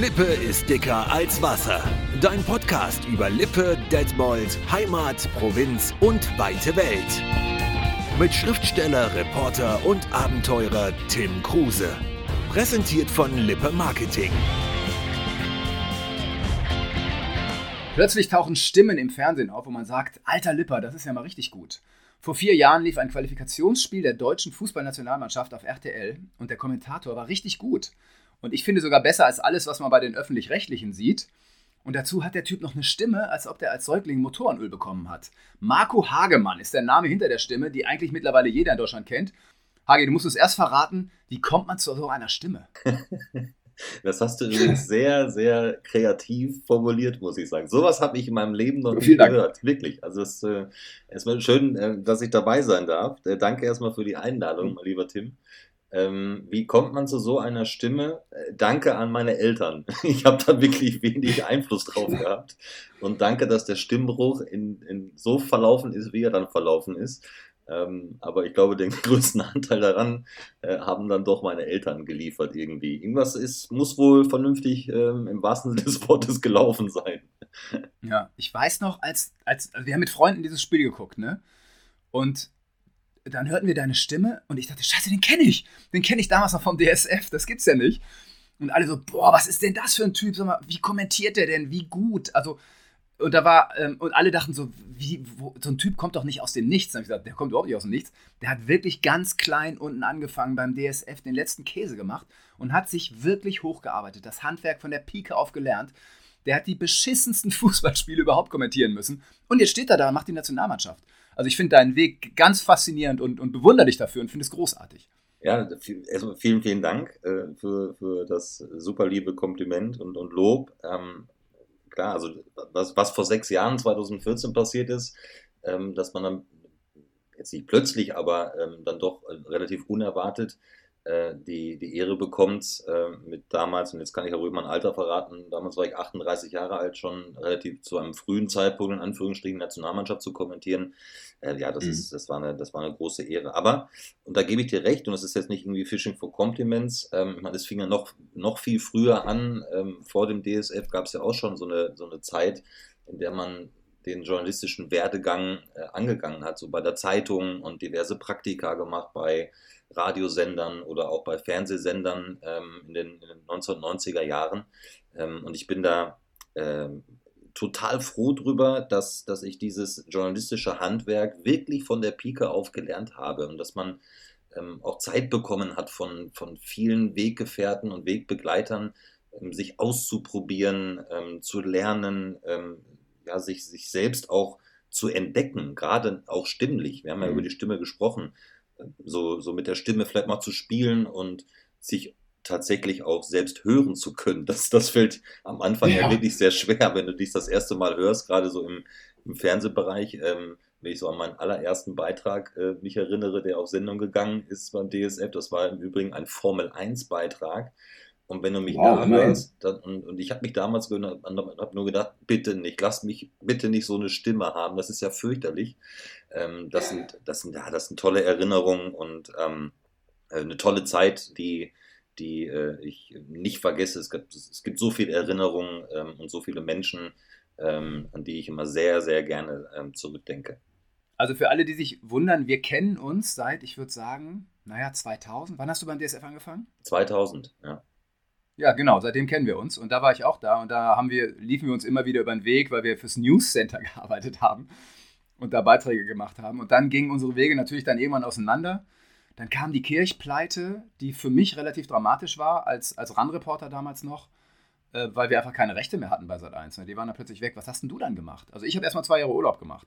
Lippe ist dicker als Wasser. Dein Podcast über Lippe, Detmold, Heimat, Provinz und weite Welt. Mit Schriftsteller, Reporter und Abenteurer Tim Kruse. Präsentiert von Lippe Marketing. Plötzlich tauchen Stimmen im Fernsehen auf, wo man sagt, alter Lipper, das ist ja mal richtig gut. Vor vier Jahren lief ein Qualifikationsspiel der deutschen Fußballnationalmannschaft auf RTL und der Kommentator war richtig gut. Und ich finde sogar besser als alles, was man bei den öffentlich-rechtlichen sieht. Und dazu hat der Typ noch eine Stimme, als ob der als Säugling Motorenöl bekommen hat. Marco Hagemann ist der Name hinter der Stimme, die eigentlich mittlerweile jeder in Deutschland kennt. Hage, du musst uns erst verraten, wie kommt man zu so einer Stimme? Das hast du übrigens sehr, sehr kreativ formuliert, muss ich sagen. Sowas habe ich in meinem Leben noch nie gehört. Wirklich. Also es ist äh, erstmal schön, äh, dass ich dabei sein darf. Äh, danke erstmal für die Einladung, mein lieber Tim. Ähm, wie kommt man zu so einer Stimme? Äh, danke an meine Eltern. Ich habe da wirklich wenig Einfluss drauf gehabt. Und danke, dass der Stimmbruch in, in so verlaufen ist, wie er dann verlaufen ist. Ähm, aber ich glaube, den größten Anteil daran äh, haben dann doch meine Eltern geliefert irgendwie. Irgendwas ist, muss wohl vernünftig ähm, im wahrsten Sinne des Wortes gelaufen sein. Ja, ich weiß noch, als, als also wir haben mit Freunden dieses Spiel geguckt, ne? Und dann hörten wir deine Stimme und ich dachte, scheiße, den kenne ich. Den kenne ich damals noch vom DSF, das gibt's ja nicht. Und alle so, boah, was ist denn das für ein Typ? Sag mal, wie kommentiert der denn? Wie gut? Also, und da war, ähm, und alle dachten so, wie, wo, so ein Typ kommt doch nicht aus dem Nichts. Dann habe ich gesagt, der kommt überhaupt nicht aus dem Nichts. Der hat wirklich ganz klein unten angefangen beim DSF, den letzten Käse gemacht und hat sich wirklich hochgearbeitet, das Handwerk von der Pike auf gelernt. Der hat die beschissensten Fußballspiele überhaupt kommentieren müssen. Und jetzt steht er da und macht die Nationalmannschaft. Also ich finde deinen Weg ganz faszinierend und, und bewundere dich dafür und finde es großartig. Ja, erstmal vielen, vielen Dank äh, für, für das super liebe Kompliment und, und Lob. Ähm, klar, also was, was vor sechs Jahren, 2014 passiert ist, ähm, dass man dann jetzt nicht plötzlich, aber ähm, dann doch äh, relativ unerwartet äh, die, die Ehre bekommt, äh, mit damals, und jetzt kann ich darüber mein Alter verraten, damals war ich 38 Jahre alt, schon relativ zu einem frühen Zeitpunkt in Anführungsstrichen Nationalmannschaft zu kommentieren. Äh, ja, das, mhm. ist, das, war eine, das war eine große Ehre. Aber, und da gebe ich dir recht, und das ist jetzt nicht irgendwie Fishing for Compliments, ähm, ich meine, es fing ja noch, noch viel früher an, ähm, vor dem DSF gab es ja auch schon so eine, so eine Zeit, in der man den journalistischen Werdegang äh, angegangen hat, so bei der Zeitung und diverse Praktika gemacht bei Radiosendern oder auch bei Fernsehsendern ähm, in, den, in, den, 1990er Jahren. Ähm, und ich bin da ähm, total froh drüber, dass, dass ich dieses journalistische Handwerk wirklich von der Pike auf gelernt habe und dass man ähm, auch Zeit bekommen hat von, von vielen Weggefährten und Wegbegleitern, ähm, sich auszuprobieren, ähm, zu lernen, ja, sich, sich selbst auch zu entdecken, gerade auch stimmlich. Wir haben ja mhm. über die Stimme gesprochen so, so mit der Stimme vielleicht mal zu spielen und sich tatsächlich auch selbst hören zu können. Das, das fällt am Anfang ja. ja wirklich sehr schwer, wenn du dich das erste Mal hörst, gerade so im, im Fernsehbereich. Ähm, wenn ich so an meinen allerersten Beitrag äh, mich erinnere, der auf Sendung gegangen ist beim DSF, das war im Übrigen ein Formel-1-Beitrag. Und wenn du mich wow, da hörst, dann, und, und, ich habe mich damals hab nur gedacht, bitte nicht, lass mich bitte nicht so eine Stimme haben, das ist ja fürchterlich. Ähm, das, sind, das, sind, ja, das sind tolle Erinnerungen und ähm, äh, eine tolle Zeit, die, die äh, ich nicht vergesse. Es gibt, es gibt so viele Erinnerungen ähm, und so viele Menschen, ähm, an die ich immer sehr, sehr gerne ähm, zurückdenke. Also für alle, die sich wundern, wir kennen uns seit, ich würde sagen, naja, 2000. Wann hast du beim DSF angefangen? 2000, ja. Ja, genau, seitdem kennen wir uns. Und da war ich auch da und da haben wir, liefen wir uns immer wieder über den Weg, weil wir fürs News Center gearbeitet haben und da Beiträge gemacht haben. Und dann gingen unsere Wege natürlich dann irgendwann auseinander. Dann kam die Kirchpleite, die für mich relativ dramatisch war, als, als RAN-Reporter damals noch, äh, weil wir einfach keine Rechte mehr hatten bei Sat1. Ne? Die waren dann plötzlich weg. Was hast denn du dann gemacht? Also ich habe erstmal zwei Jahre Urlaub gemacht.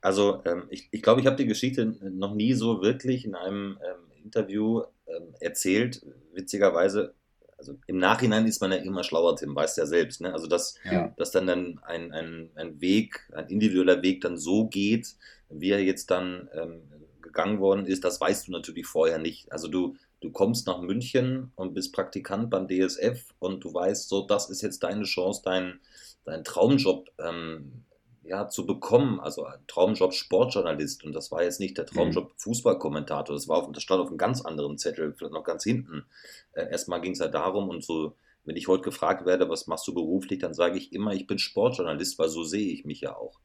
Also ähm, ich glaube, ich, glaub, ich habe die Geschichte noch nie so wirklich in einem ähm, Interview ähm, erzählt. Witzigerweise also im Nachhinein ist man ja immer schlauer, Tim, weißt ja selbst. Ne? Also dass, ja. dass dann, dann ein, ein, ein Weg, ein individueller Weg dann so geht, wie er jetzt dann ähm, gegangen worden ist, das weißt du natürlich vorher nicht. Also du, du kommst nach München und bist Praktikant beim DSF und du weißt, so, das ist jetzt deine Chance, dein, dein Traumjob ähm, ja, zu bekommen, also ein Traumjob Sportjournalist und das war jetzt nicht der mhm. Traumjob Fußballkommentator, das war auf, das stand auf einem ganz anderen Zettel, vielleicht noch ganz hinten. Äh, erstmal ging es ja darum und so wenn ich heute gefragt werde, was machst du beruflich, dann sage ich immer, ich bin Sportjournalist, weil so sehe ich mich ja auch.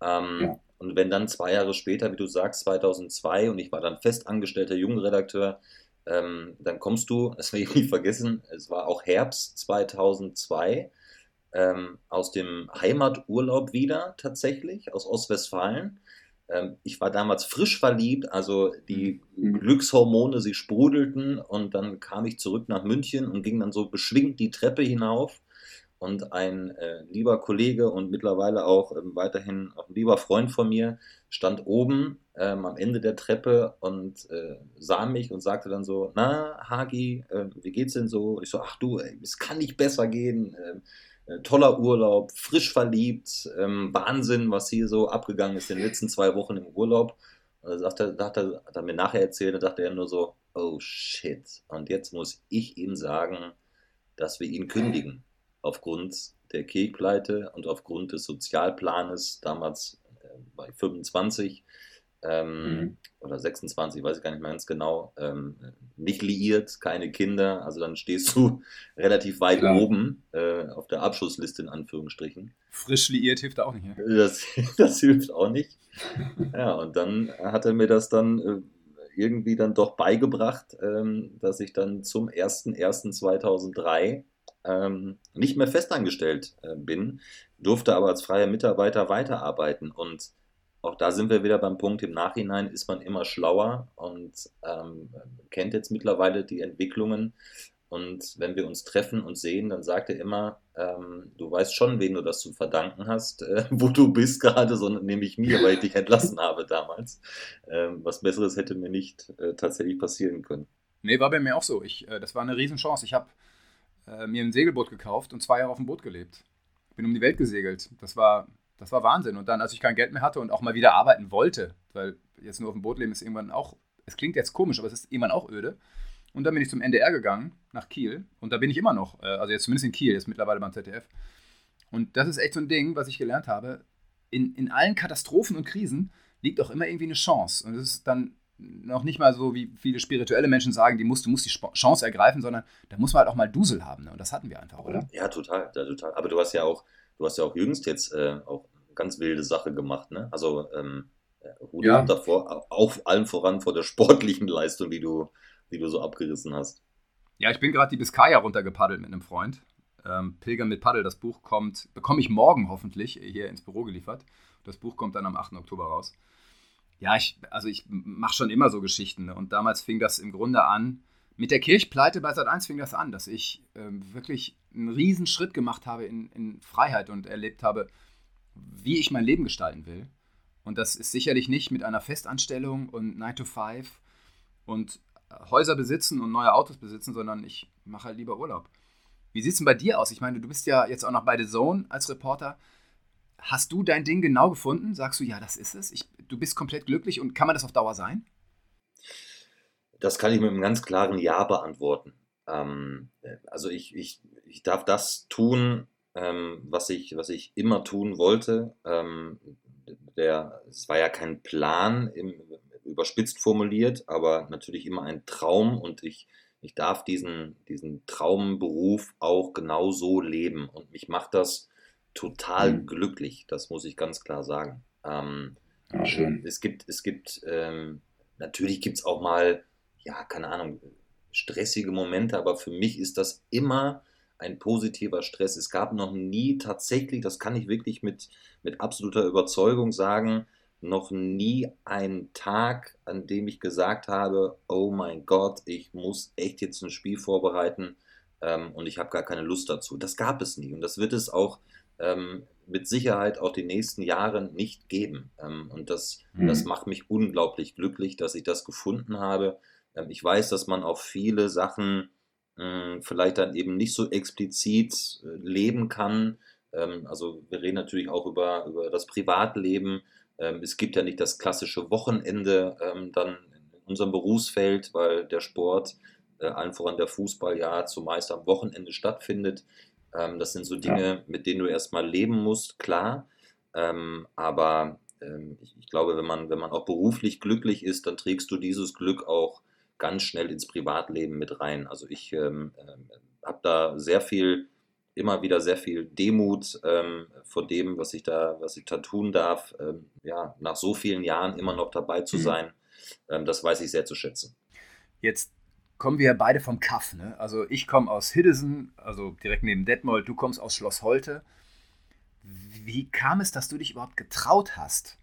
Ähm, ja. Und wenn dann zwei Jahre später, wie du sagst, 2002 und ich war dann festangestellter Jugendredakteur, ähm, dann kommst du, das will ich nicht vergessen, es war auch Herbst 2002, ähm, aus dem Heimaturlaub wieder tatsächlich, aus Ostwestfalen. Ähm, ich war damals frisch verliebt, also die mhm. Glückshormone, sie sprudelten und dann kam ich zurück nach München und ging dann so beschwingt die Treppe hinauf und ein äh, lieber Kollege und mittlerweile auch ähm, weiterhin auch ein lieber Freund von mir stand oben ähm, am Ende der Treppe und äh, sah mich und sagte dann so, na, Hagi, äh, wie geht's denn so? Ich so, ach du, ey, es kann nicht besser gehen. Äh, toller Urlaub, frisch verliebt, ähm, Wahnsinn, was hier so abgegangen ist in den letzten zwei Wochen im Urlaub. Und da sagt er, hat, er, hat er mir nachher erzählt, da dachte er nur so, oh shit. Und jetzt muss ich ihm sagen, dass wir ihn kündigen aufgrund der Kekpleite und aufgrund des Sozialplanes damals äh, bei 25 ähm, mhm. oder 26, weiß ich gar nicht mehr ganz genau, ähm, nicht liiert, keine Kinder, also dann stehst du relativ weit Klar. oben äh, auf der Abschlussliste in Anführungsstrichen. Frisch liiert hilft auch nicht. Ja? Das, das hilft auch nicht. ja, und dann hat er mir das dann äh, irgendwie dann doch beigebracht, ähm, dass ich dann zum 01.01.2003 ähm, nicht mehr festangestellt äh, bin, durfte aber als freier Mitarbeiter weiterarbeiten und auch da sind wir wieder beim Punkt, im Nachhinein ist man immer schlauer und ähm, kennt jetzt mittlerweile die Entwicklungen. Und wenn wir uns treffen und sehen, dann sagt er immer, ähm, du weißt schon, wen du das zu verdanken hast, äh, wo du bist gerade, sondern nämlich mir, weil ich dich entlassen habe damals. Ähm, was Besseres hätte mir nicht äh, tatsächlich passieren können. Nee, war bei mir auch so. Ich, äh, das war eine Riesenchance. Ich habe äh, mir ein Segelboot gekauft und zwei Jahre auf dem Boot gelebt. Bin um die Welt gesegelt. Das war das war Wahnsinn. Und dann, als ich kein Geld mehr hatte und auch mal wieder arbeiten wollte, weil jetzt nur auf dem Boot leben ist irgendwann auch, es klingt jetzt komisch, aber es ist irgendwann auch öde. Und dann bin ich zum NDR gegangen, nach Kiel. Und da bin ich immer noch, äh, also jetzt zumindest in Kiel, jetzt mittlerweile beim ZDF. Und das ist echt so ein Ding, was ich gelernt habe. In, in allen Katastrophen und Krisen liegt auch immer irgendwie eine Chance. Und es ist dann noch nicht mal so, wie viele spirituelle Menschen sagen, die musst, du musst die Chance ergreifen, sondern da muss man halt auch mal Dusel haben. Ne? Und das hatten wir einfach, oder? Ja, total, ja, total. Aber du hast ja auch, du hast ja auch jüngst jetzt äh, auch ganz wilde Sache gemacht, ne? Also ähm, äh, Hut ja. davor, auch allem voran vor der sportlichen Leistung, die du, die du so abgerissen hast. Ja, ich bin gerade die Biskaya runtergepaddelt mit einem Freund. Ähm, Pilgern mit Paddel, das Buch kommt, bekomme ich morgen hoffentlich hier ins Büro geliefert. Das Buch kommt dann am 8. Oktober raus. Ja, ich, also ich mache schon immer so Geschichten. Ne? Und damals fing das im Grunde an, mit der Kirchpleite bei Sat 1 fing das an, dass ich ähm, wirklich einen riesen Schritt gemacht habe in, in Freiheit und erlebt habe, wie ich mein Leben gestalten will. Und das ist sicherlich nicht mit einer Festanstellung und 9 to 5 und Häuser besitzen und neue Autos besitzen, sondern ich mache halt lieber Urlaub. Wie sieht es denn bei dir aus? Ich meine, du bist ja jetzt auch noch bei The Zone als Reporter. Hast du dein Ding genau gefunden? Sagst du, ja, das ist es? Ich, du bist komplett glücklich und kann man das auf Dauer sein? Das kann ich mit einem ganz klaren Ja beantworten. Ähm, also ich, ich, ich darf das tun, ähm, was, ich, was ich immer tun wollte. Ähm, der, es war ja kein Plan, im, überspitzt formuliert, aber natürlich immer ein Traum und ich, ich darf diesen, diesen Traumberuf auch genau so leben und mich macht das total mhm. glücklich, das muss ich ganz klar sagen. Ähm, ja, schön. Es gibt, es gibt, ähm, natürlich gibt es auch mal, ja, keine Ahnung, stressige Momente, aber für mich ist das immer ein positiver Stress. Es gab noch nie tatsächlich, das kann ich wirklich mit, mit absoluter Überzeugung sagen, noch nie einen Tag, an dem ich gesagt habe, oh mein Gott, ich muss echt jetzt ein Spiel vorbereiten ähm, und ich habe gar keine Lust dazu. Das gab es nie und das wird es auch ähm, mit Sicherheit auch die nächsten Jahre nicht geben. Ähm, und das, mhm. das macht mich unglaublich glücklich, dass ich das gefunden habe. Ähm, ich weiß, dass man auch viele Sachen äh, vielleicht dann eben nicht so explizit äh, leben kann. Ähm, also wir reden natürlich auch über, über das Privatleben. Ähm, es gibt ja nicht das klassische Wochenende dann in unserem Berufsfeld, weil der Sport, äh, allen voran der Fußball ja zumeist am Wochenende stattfindet. das sind so Dinge, mit denen du erstmal leben musst, klar. aber ich, glaube, wenn man, wenn man auch beruflich glücklich ist, dann trägst du dieses Glück auch ganz schnell ins Privatleben mit rein. Also ich ähm, ähm, habe da sehr viel, immer wieder sehr viel Demut ähm, vor dem, was ich da, was ich da tun darf. Ähm, ja, nach so vielen Jahren immer noch dabei zu mhm. sein, ähm, das weiß ich sehr zu schätzen. Jetzt kommen wir beide vom Kaff. Ne? Also ich komme aus Hiddesen, also direkt neben Detmold, du kommst aus Schloss Holte. Wie kam es, dass du dich überhaupt getraut hast,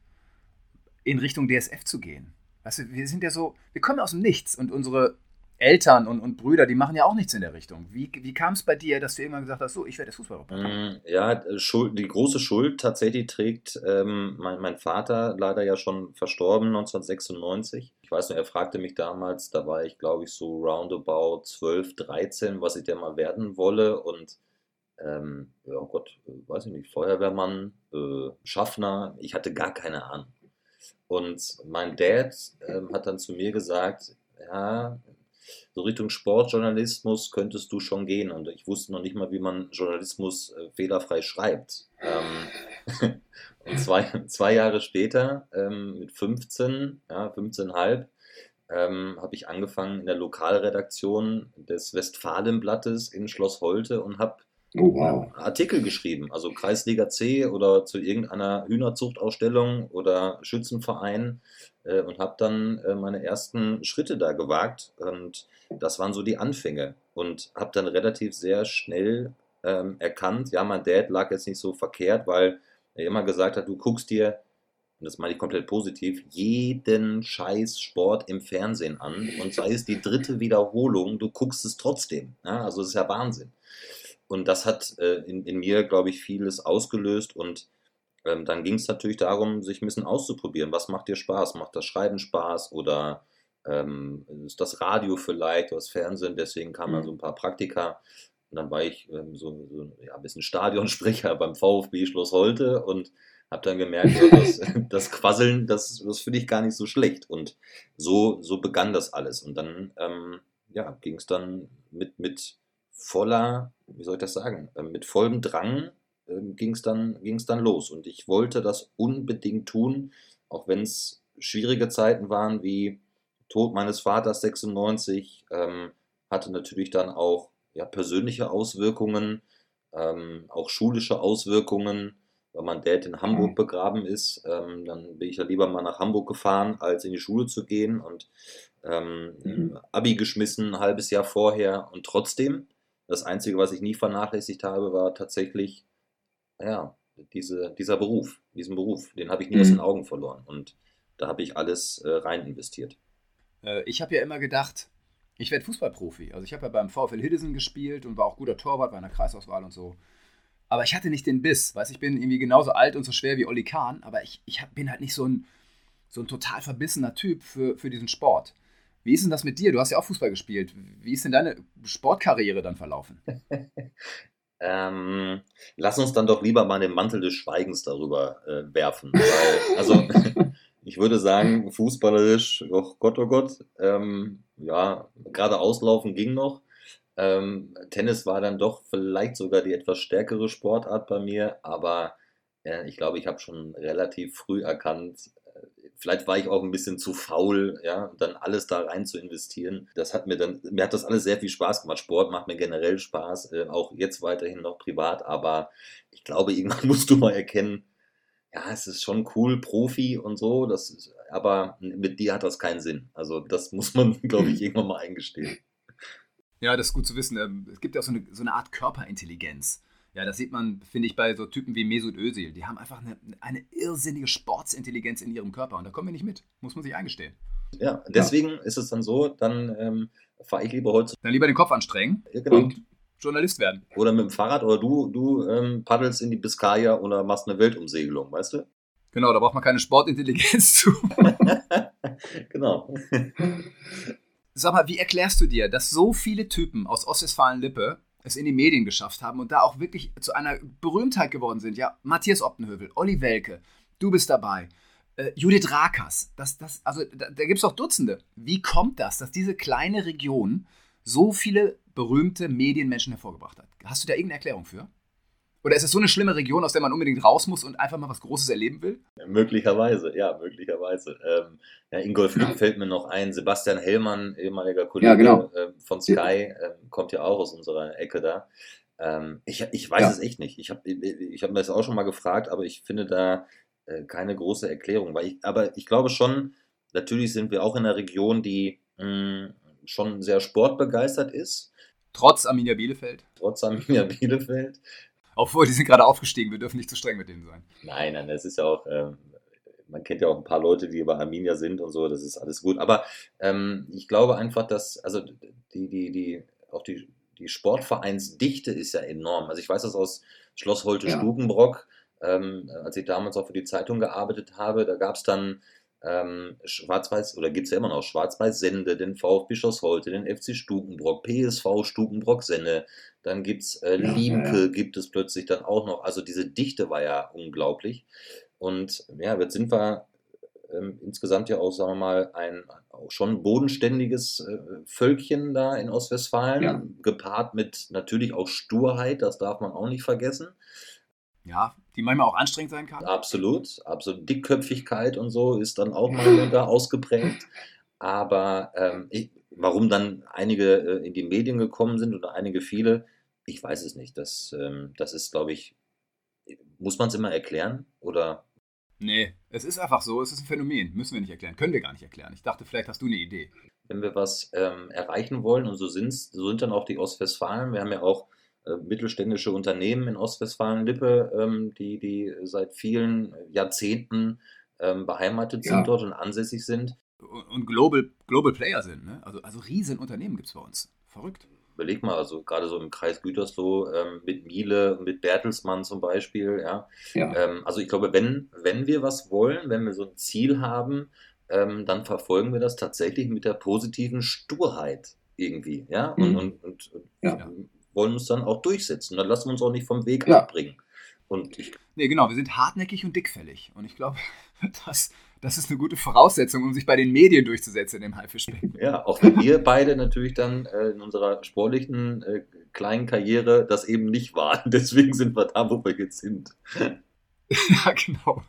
in Richtung DSF zu gehen? Weißt du, wir sind ja so, wir kommen aus dem Nichts und unsere Eltern und, und Brüder, die machen ja auch nichts in der Richtung. Wie, wie kam es bei dir, dass du irgendwann gesagt hast, so, ich werde jetzt Fußballreporter? Mm, ja, Schuld, die große Schuld tatsächlich trägt ähm, mein, mein Vater, leider ja schon verstorben, 1996. Ich weiß noch, er fragte mich damals, da war ich glaube ich so roundabout 12, 13, was ich denn mal werden wolle und ähm, oh Gott, weiß ich nicht, Feuerwehrmann, äh, Schaffner, ich hatte gar keine Ahnung. Und mein Dad ähm, hat dann zu mir gesagt, ja, so Richtung Sportjournalismus könntest du schon gehen. Und ich wusste noch nicht mal, wie man Journalismus äh, fehlerfrei schreibt. Ähm, und zwei, zwei Jahre später, ähm, mit 15, ja, 15,5, ähm, habe ich angefangen in der Lokalredaktion des Westfalenblattes in Schloss Holte und habe oh, wow. Artikel geschrieben, also Kreisliga C oder zu irgendeiner Hühnerzuchtausstellung oder Schützenverein äh, und habe dann äh, meine ersten Schritte da gewagt und das waren so die Anfänge und habe dann relativ sehr schnell ähm, erkannt, ja, mein Dad lag jetzt nicht so verkehrt, weil er immer gesagt hat, du guckst dir und das meine ich komplett positiv, jeden scheiß Sport im Fernsehen an und sei es die dritte Wiederholung, du guckst es trotzdem. Ja? Also das ist ja Wahnsinn. Und das hat äh, in, in, mir, glaube ich, vieles ausgelöst. Und ähm, dann ging es natürlich darum, sich ein bisschen auszuprobieren. Was macht dir Spaß? Macht das Schreiben Spaß oder ähm, ist das Radio vielleicht, das Fernsehen? Deswegen kamen mhm. so ein paar Praktika. Und dann war ich ähm, so, so ja, ein bisschen Stadionsprecher beim VfB Schloss Holte und habe dann gemerkt, das, das Quasseln, das, das finde ich gar nicht so schlecht. Und so, so begann das alles. Und dann ähm, ja, ging es dann mit, mit voller, wie soll ich das sagen, ähm, mit vollem Drang ähm, ging es dann, ging's dann los. Und ich wollte das unbedingt tun, auch wenn es schwierige Zeiten waren, wie Tod meines Vaters 96, ähm, hatte natürlich dann auch ja, persönliche Auswirkungen, ähm, auch schulische Auswirkungen. Weil mein Dad in Hamburg mhm. begraben ist, ähm, dann bin ich ja lieber mal nach Hamburg gefahren, als in die Schule zu gehen und ähm, mhm. Abi geschmissen, ein halbes Jahr vorher. Und trotzdem das Einzige, was ich nie vernachlässigt habe, war tatsächlich, ja, diese, dieser Beruf, diesen Beruf. Den habe ich nie mhm. aus den Augen verloren. Und da habe ich alles äh, rein investiert. Äh, ich habe ja immer gedacht, ich werde Fußballprofi. Also ich habe ja beim VfL Hiddesen gespielt und war auch guter Torwart bei einer Kreisauswahl und so. Aber ich hatte nicht den Biss. Weißt ich bin irgendwie genauso alt und so schwer wie Olli Kahn, aber ich, ich hab, bin halt nicht so ein, so ein total verbissener Typ für, für diesen Sport. Wie ist denn das mit dir? Du hast ja auch Fußball gespielt. Wie ist denn deine Sportkarriere dann verlaufen? ähm, lass uns dann doch lieber mal den Mantel des Schweigens darüber äh, werfen. Weil, also, ich würde sagen, fußballerisch, oh Gott, oh Gott, ähm, ja, gerade auslaufen ging noch. Ähm, Tennis war dann doch vielleicht sogar die etwas stärkere Sportart bei mir, aber äh, ich glaube, ich habe schon relativ früh erkannt, vielleicht war ich auch ein bisschen zu faul, ja, dann alles da rein zu investieren. Das hat mir dann, mir hat das alles sehr viel Spaß gemacht. Sport macht mir generell Spaß, äh, auch jetzt weiterhin noch privat, aber ich glaube, irgendwann musst du mal erkennen, ja, es ist schon cool, Profi und so, das ist, aber mit dir hat das keinen Sinn. Also das muss man, glaube ich, irgendwann mal eingestehen. Ja, das ist gut zu wissen. Ähm, es gibt ja auch so eine, so eine Art Körperintelligenz. Ja, das sieht man, finde ich, bei so Typen wie Mesut Özil. Die haben einfach eine, eine irrsinnige Sportsintelligenz in ihrem Körper und da kommen wir nicht mit. Muss man sich eingestehen. Ja, deswegen ja. ist es dann so, dann ähm, fahre ich lieber heute. Dann lieber den Kopf anstrengen ja, genau. und Journalist werden. Oder mit dem Fahrrad oder du, du ähm, paddelst in die Biskaya oder machst eine Weltumsegelung, weißt du? Genau, da braucht man keine Sportintelligenz zu. genau. Sag mal, wie erklärst du dir, dass so viele Typen aus Ostwestfalen-Lippe es in die Medien geschafft haben und da auch wirklich zu einer Berühmtheit geworden sind. Ja, Matthias Optenhövel, Olli Welke, du bist dabei. Äh, Judith Rakers, das, das, also da, da gibt es auch Dutzende. Wie kommt das, dass diese kleine Region so viele berühmte Medienmenschen hervorgebracht hat? Hast du da irgendeine Erklärung für? Oder ist es so eine schlimme Region, aus der man unbedingt raus muss und einfach mal was Großes erleben will? Möglicherweise, ja, möglicherweise. Ähm, ja, Ingolf Lück fällt mir noch ein. Sebastian Hellmann, ehemaliger Kollege ja, genau. äh, von Sky, äh, kommt ja auch aus unserer Ecke da. Ähm, ich, ich weiß ja. es echt nicht. Ich habe ich hab mir das auch schon mal gefragt, aber ich finde da äh, keine große Erklärung. Ich, aber ich glaube schon, natürlich sind wir auch in einer Region, die mh, schon sehr sportbegeistert ist. Trotz Arminia Bielefeld. Trotz Arminia Bielefeld. Obwohl, die sind gerade aufgestiegen, wir dürfen nicht zu streng mit denen sein. Nein, nein, das ist ja auch, ähm, man kennt ja auch ein paar Leute, die bei Arminia sind und so, das ist alles gut. Aber ähm, ich glaube einfach, dass, also die, die, die, auch die, die Sportvereinsdichte ist ja enorm. Also ich weiß das aus Schloss Holte-Stubenbrock, ja. ähm, als ich damals auch für die Zeitung gearbeitet habe, da gab es dann ähm, Schwarz-Weiß, oder gibt es ja immer noch Schwarz-Weiß-Sende, den VfB Holte, den FC Stukenbrock, PSV Stukenbrock-Sende, dann gibt es äh, ja, Liemke, ja. gibt es plötzlich dann auch noch. Also diese Dichte war ja unglaublich. Und ja, jetzt sind wir ähm, insgesamt ja auch, sagen wir mal, ein auch schon bodenständiges äh, Völkchen da in Ostwestfalen, ja. gepaart mit natürlich auch Sturheit, das darf man auch nicht vergessen. Ja, die manchmal auch anstrengend sein kann. Absolut, absolut. Dickköpfigkeit und so ist dann auch mal da ausgeprägt. Aber ähm, ich, warum dann einige äh, in die Medien gekommen sind oder einige viele, ich weiß es nicht. Das, ähm, das ist, glaube ich, muss man es immer erklären oder? Nee, es ist einfach so, es ist ein Phänomen. Müssen wir nicht erklären, können wir gar nicht erklären. Ich dachte, vielleicht hast du eine Idee. Wenn wir was ähm, erreichen wollen, und so, sind's, so sind dann auch die Ostwestfalen, wir haben ja auch mittelständische Unternehmen in Ostwestfalen-Lippe, ähm, die, die seit vielen Jahrzehnten ähm, beheimatet ja. sind dort und ansässig sind. Und Global, Global Player sind, ne? Also, also riesen Unternehmen gibt es bei uns. Verrückt. Überleg mal, also gerade so im Kreis Gütersloh ähm, mit Miele, mit Bertelsmann zum Beispiel, ja. ja. Also ich glaube, wenn, wenn wir was wollen, wenn wir so ein Ziel haben, dann verfolgen wir das tatsächlich mit der positiven Sturheit irgendwie, ja. Und, mhm. und, und, und ja wollen uns dann auch durchsetzen. Dann lassen wir uns auch nicht vom Weg ja. abbringen. Und ich nee, genau, wir sind hartnäckig und dickfällig. Und ich glaube, das, das ist eine gute Voraussetzung, um sich bei den Medien durchzusetzen im Haifischbecken. Ja, auch wenn wir beide natürlich dann äh, in unserer sportlichen äh, kleinen Karriere das eben nicht waren. Deswegen sind wir da, wo wir jetzt sind. ja, genau.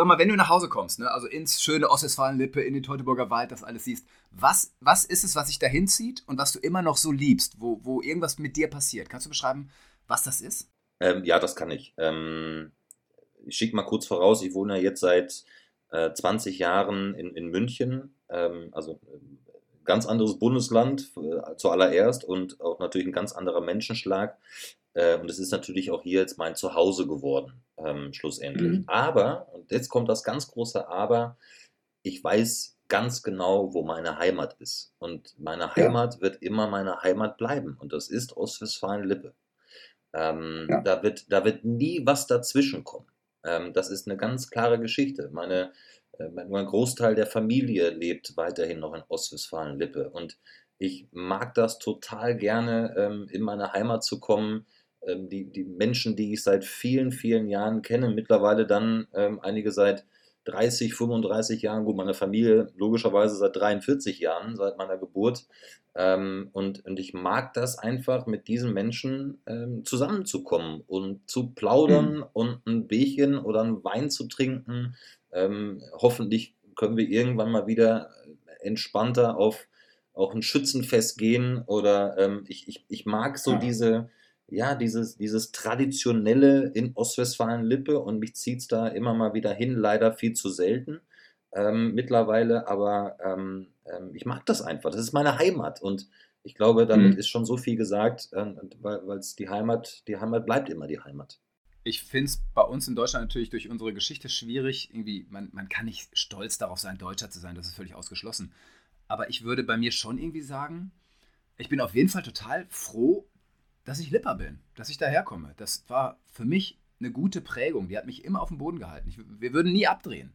Sag mal, wenn du nach Hause kommst, ne, also ins schöne Ostwestfalen-Lippe, in den Teutoburger Wald, das alles siehst, was, was ist es, was dich dahin zieht und was du immer noch so liebst, wo, wo irgendwas mit dir passiert? Kannst du beschreiben, was das ist? Ähm, ja, das kann ich. Ähm, ich schicke mal kurz voraus, ich wohne jetzt seit äh, 20 Jahren in, in München, ähm, also äh, ganz anderes Bundesland äh, zuallererst und auch natürlich ein ganz anderer Menschenschlag. Äh, und es ist natürlich auch hier jetzt mein Zuhause geworden, ähm, schlussendlich. Mhm. Aber, und jetzt kommt das ganz große Aber, ich weiß ganz genau, wo meine Heimat ist. Und meine Heimat ja. wird immer meine Heimat bleiben. Und das ist Ostwestfalen-Lippe. Ähm, ja. da, wird, da wird nie was dazwischen kommen. Ähm, das ist eine ganz klare Geschichte. Meine, äh, mein Großteil der Familie lebt weiterhin noch in Ostwestfalen-Lippe. Und ich mag das total gerne, ähm, in meine Heimat zu kommen, die, die Menschen, die ich seit vielen, vielen Jahren kenne, mittlerweile dann ähm, einige seit 30, 35 Jahren, gut, meine Familie logischerweise seit 43 Jahren, seit meiner Geburt. Ähm, und, und ich mag das einfach, mit diesen Menschen ähm, zusammenzukommen und zu plaudern mhm. und ein Bierchen oder einen Wein zu trinken. Ähm, hoffentlich können wir irgendwann mal wieder entspannter auf auch ein Schützenfest gehen oder ähm, ich, ich, ich mag so ja. diese ja, dieses, dieses Traditionelle in Ostwestfalen-Lippe und mich zieht es da immer mal wieder hin, leider viel zu selten ähm, mittlerweile, aber ähm, ähm, ich mag das einfach. Das ist meine Heimat und ich glaube, damit mhm. ist schon so viel gesagt, äh, weil es die Heimat, die Heimat bleibt immer die Heimat. Ich finde es bei uns in Deutschland natürlich durch unsere Geschichte schwierig. Irgendwie, man, man kann nicht stolz darauf sein, Deutscher zu sein, das ist völlig ausgeschlossen. Aber ich würde bei mir schon irgendwie sagen, ich bin auf jeden Fall total froh, dass ich Lipper bin, dass ich daherkomme. Das war für mich eine gute Prägung. Die hat mich immer auf dem Boden gehalten. Ich, wir würden nie abdrehen.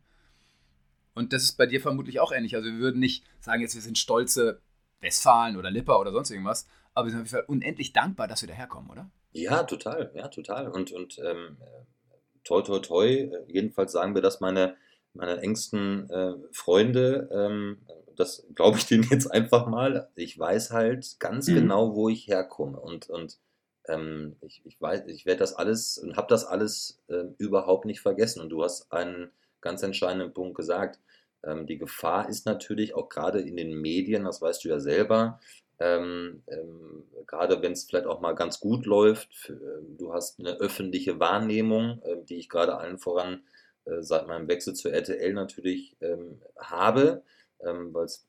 Und das ist bei dir vermutlich auch ähnlich. Also wir würden nicht sagen, jetzt wir sind stolze Westfalen oder Lipper oder sonst irgendwas, aber wir sind auf jeden Fall unendlich dankbar, dass wir daherkommen, oder? Ja, total, ja, total. Und, und ähm, toi, toi, toi, jedenfalls sagen wir das meine, meine engsten äh, Freunde, ähm, das glaube ich denen jetzt einfach mal. Ich weiß halt ganz mhm. genau, wo ich herkomme. Und, und ähm, ich, ich weiß, ich werde das alles und habe das alles äh, überhaupt nicht vergessen. Und du hast einen ganz entscheidenden Punkt gesagt. Ähm, die Gefahr ist natürlich auch gerade in den Medien, das weißt du ja selber, ähm, ähm, gerade wenn es vielleicht auch mal ganz gut läuft, für, äh, du hast eine öffentliche Wahrnehmung, äh, die ich gerade allen voran äh, seit meinem Wechsel zur RTL natürlich ähm, habe, ähm, weil es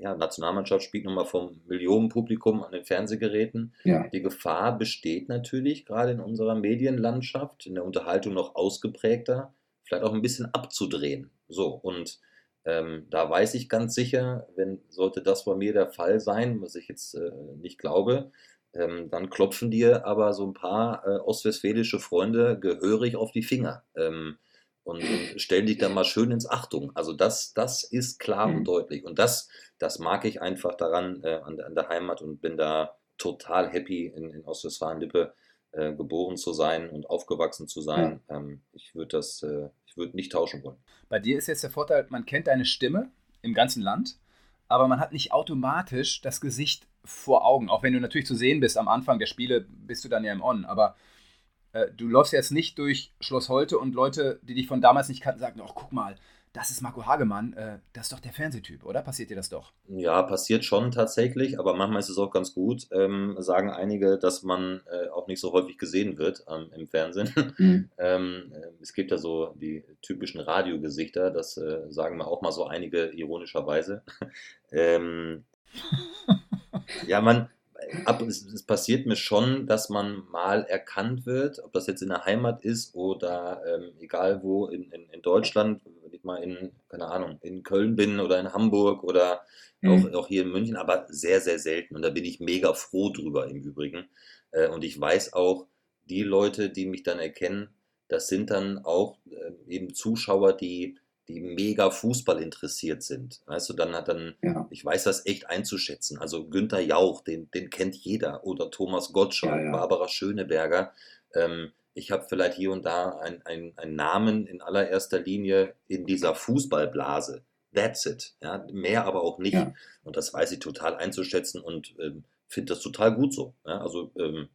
ja, Nationalmannschaft spielt nochmal vom Millionenpublikum an den Fernsehgeräten. Ja. Die Gefahr besteht natürlich gerade in unserer Medienlandschaft, in der Unterhaltung noch ausgeprägter, vielleicht auch ein bisschen abzudrehen. So, und ähm, da weiß ich ganz sicher, wenn sollte das bei mir der Fall sein, was ich jetzt äh, nicht glaube, ähm, dann klopfen dir aber so ein paar äh, ostwestfälische Freunde gehörig auf die Finger. Ähm, und, und stellen dich dann mal schön ins Achtung. Also das, das ist klar mhm. und deutlich. Und das, das mag ich einfach daran äh, an, an, der Heimat und bin da total happy in, in Ostwestfalen-Lippe äh, geboren zu sein und aufgewachsen zu sein. Ja. Ähm, ich würde das, äh, ich würde nicht tauschen wollen. Bei dir ist jetzt der Vorteil, man kennt deine Stimme im ganzen Land, aber man hat nicht automatisch das Gesicht vor Augen. Auch wenn du natürlich zu sehen bist am Anfang der Spiele, bist du dann ja im On. Aber äh, du läufst jetzt nicht durch Schloss Holte und Leute, die dich von damals nicht kannten, sagen, ach guck mal, das ist Marco Hagemann, äh, das ist doch der Fernsehtyp, oder? Passiert dir das doch? Ja, passiert schon tatsächlich, aber manchmal ist es auch ganz gut, ähm, sagen einige, dass man äh, auch nicht so häufig gesehen wird ähm, im Fernsehen. Mhm. ähm, äh, es gibt ja so die typischen Radiogesichter, das äh, sagen wir auch mal so einige ironischerweise. Ähm, ja, man, ab, es, es, passiert mir schon, dass man mal erkannt wird, ob das jetzt in der Heimat ist oder ähm, egal wo in, in, in, Deutschland, wenn ich mal in, keine Ahnung, in Köln bin oder in Hamburg oder mhm. auch, auch hier in München, aber sehr, sehr selten. Und da bin ich mega froh drüber im Übrigen. Äh, und ich weiß auch, die Leute, die mich dann erkennen, das sind dann auch äh, eben Zuschauer, die die mega Fußball interessiert sind. Weißt du, dann hat dann, ja. ich weiß das echt einzuschätzen. Also Günther Jauch, den, den kennt jeder. Oder Thomas Gottschalk, ja, ja. Barbara Schöneberger. Ähm, ich habe vielleicht hier und da einen ein Namen in allererster Linie in dieser Fußballblase. That's it. Ja, mehr aber auch nicht. Und das weiß ich total einzuschätzen und ähm, finde das total gut so. Also ähm,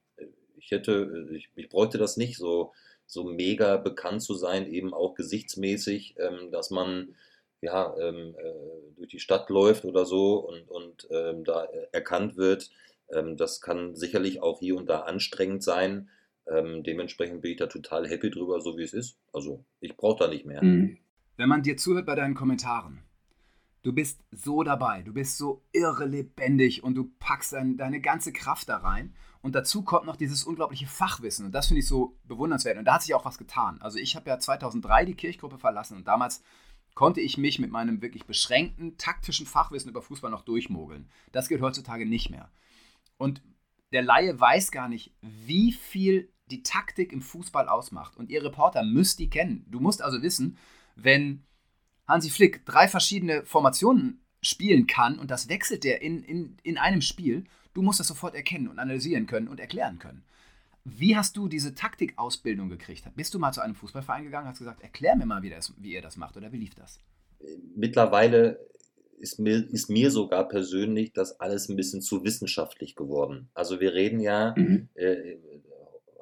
ich hätte, ich, ich bräuchte das nicht so so mega bekannt zu sein, eben auch gesichtsmäßig, ähm, dass man ja, ähm, äh, durch die Stadt läuft oder so und, und ähm, da erkannt wird. Ähm, das kann sicherlich auch hier und da anstrengend sein. Ähm, dementsprechend bin ich da total happy drüber, so wie es ist. Also ich brauche da nicht mehr. Mhm. Wenn man dir zuhört bei deinen Kommentaren, du bist so dabei, du bist so irre lebendig und du packst dein, deine ganze Kraft da rein. Und dazu kommt noch dieses unglaubliche Fachwissen. Und das finde ich so bewundernswert. Und da hat sich auch was getan. Also ich habe ja 2003 die Kirchgruppe verlassen und damals konnte ich mich mit meinem wirklich beschränkten taktischen Fachwissen über Fußball noch durchmogeln. Das geht heutzutage nicht mehr. Und der Laie weiß gar nicht, wie viel die Taktik im Fußball ausmacht. Und ihr Reporter müsst die kennen. Du musst also wissen, wenn Hansi Flick drei verschiedene Formationen spielen kann und das wechselt der in, in, in einem Spiel Du musst das sofort erkennen und analysieren können und erklären können. Wie hast du diese Taktikausbildung gekriegt? Bist du mal zu einem Fußballverein gegangen und hast gesagt, erklär mir mal, wie, das, wie ihr das macht oder wie lief das? Mittlerweile ist mir, ist mir sogar persönlich das alles ein bisschen zu wissenschaftlich geworden. Also wir reden ja mhm. äh,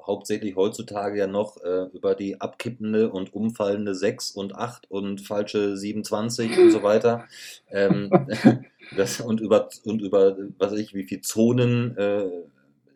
hauptsächlich heutzutage ja noch äh, über die abkippende und umfallende 6 und 8 und falsche 27 und so weiter. Ähm, das, und über, und über, was weiß ich, wie viele Zonen äh,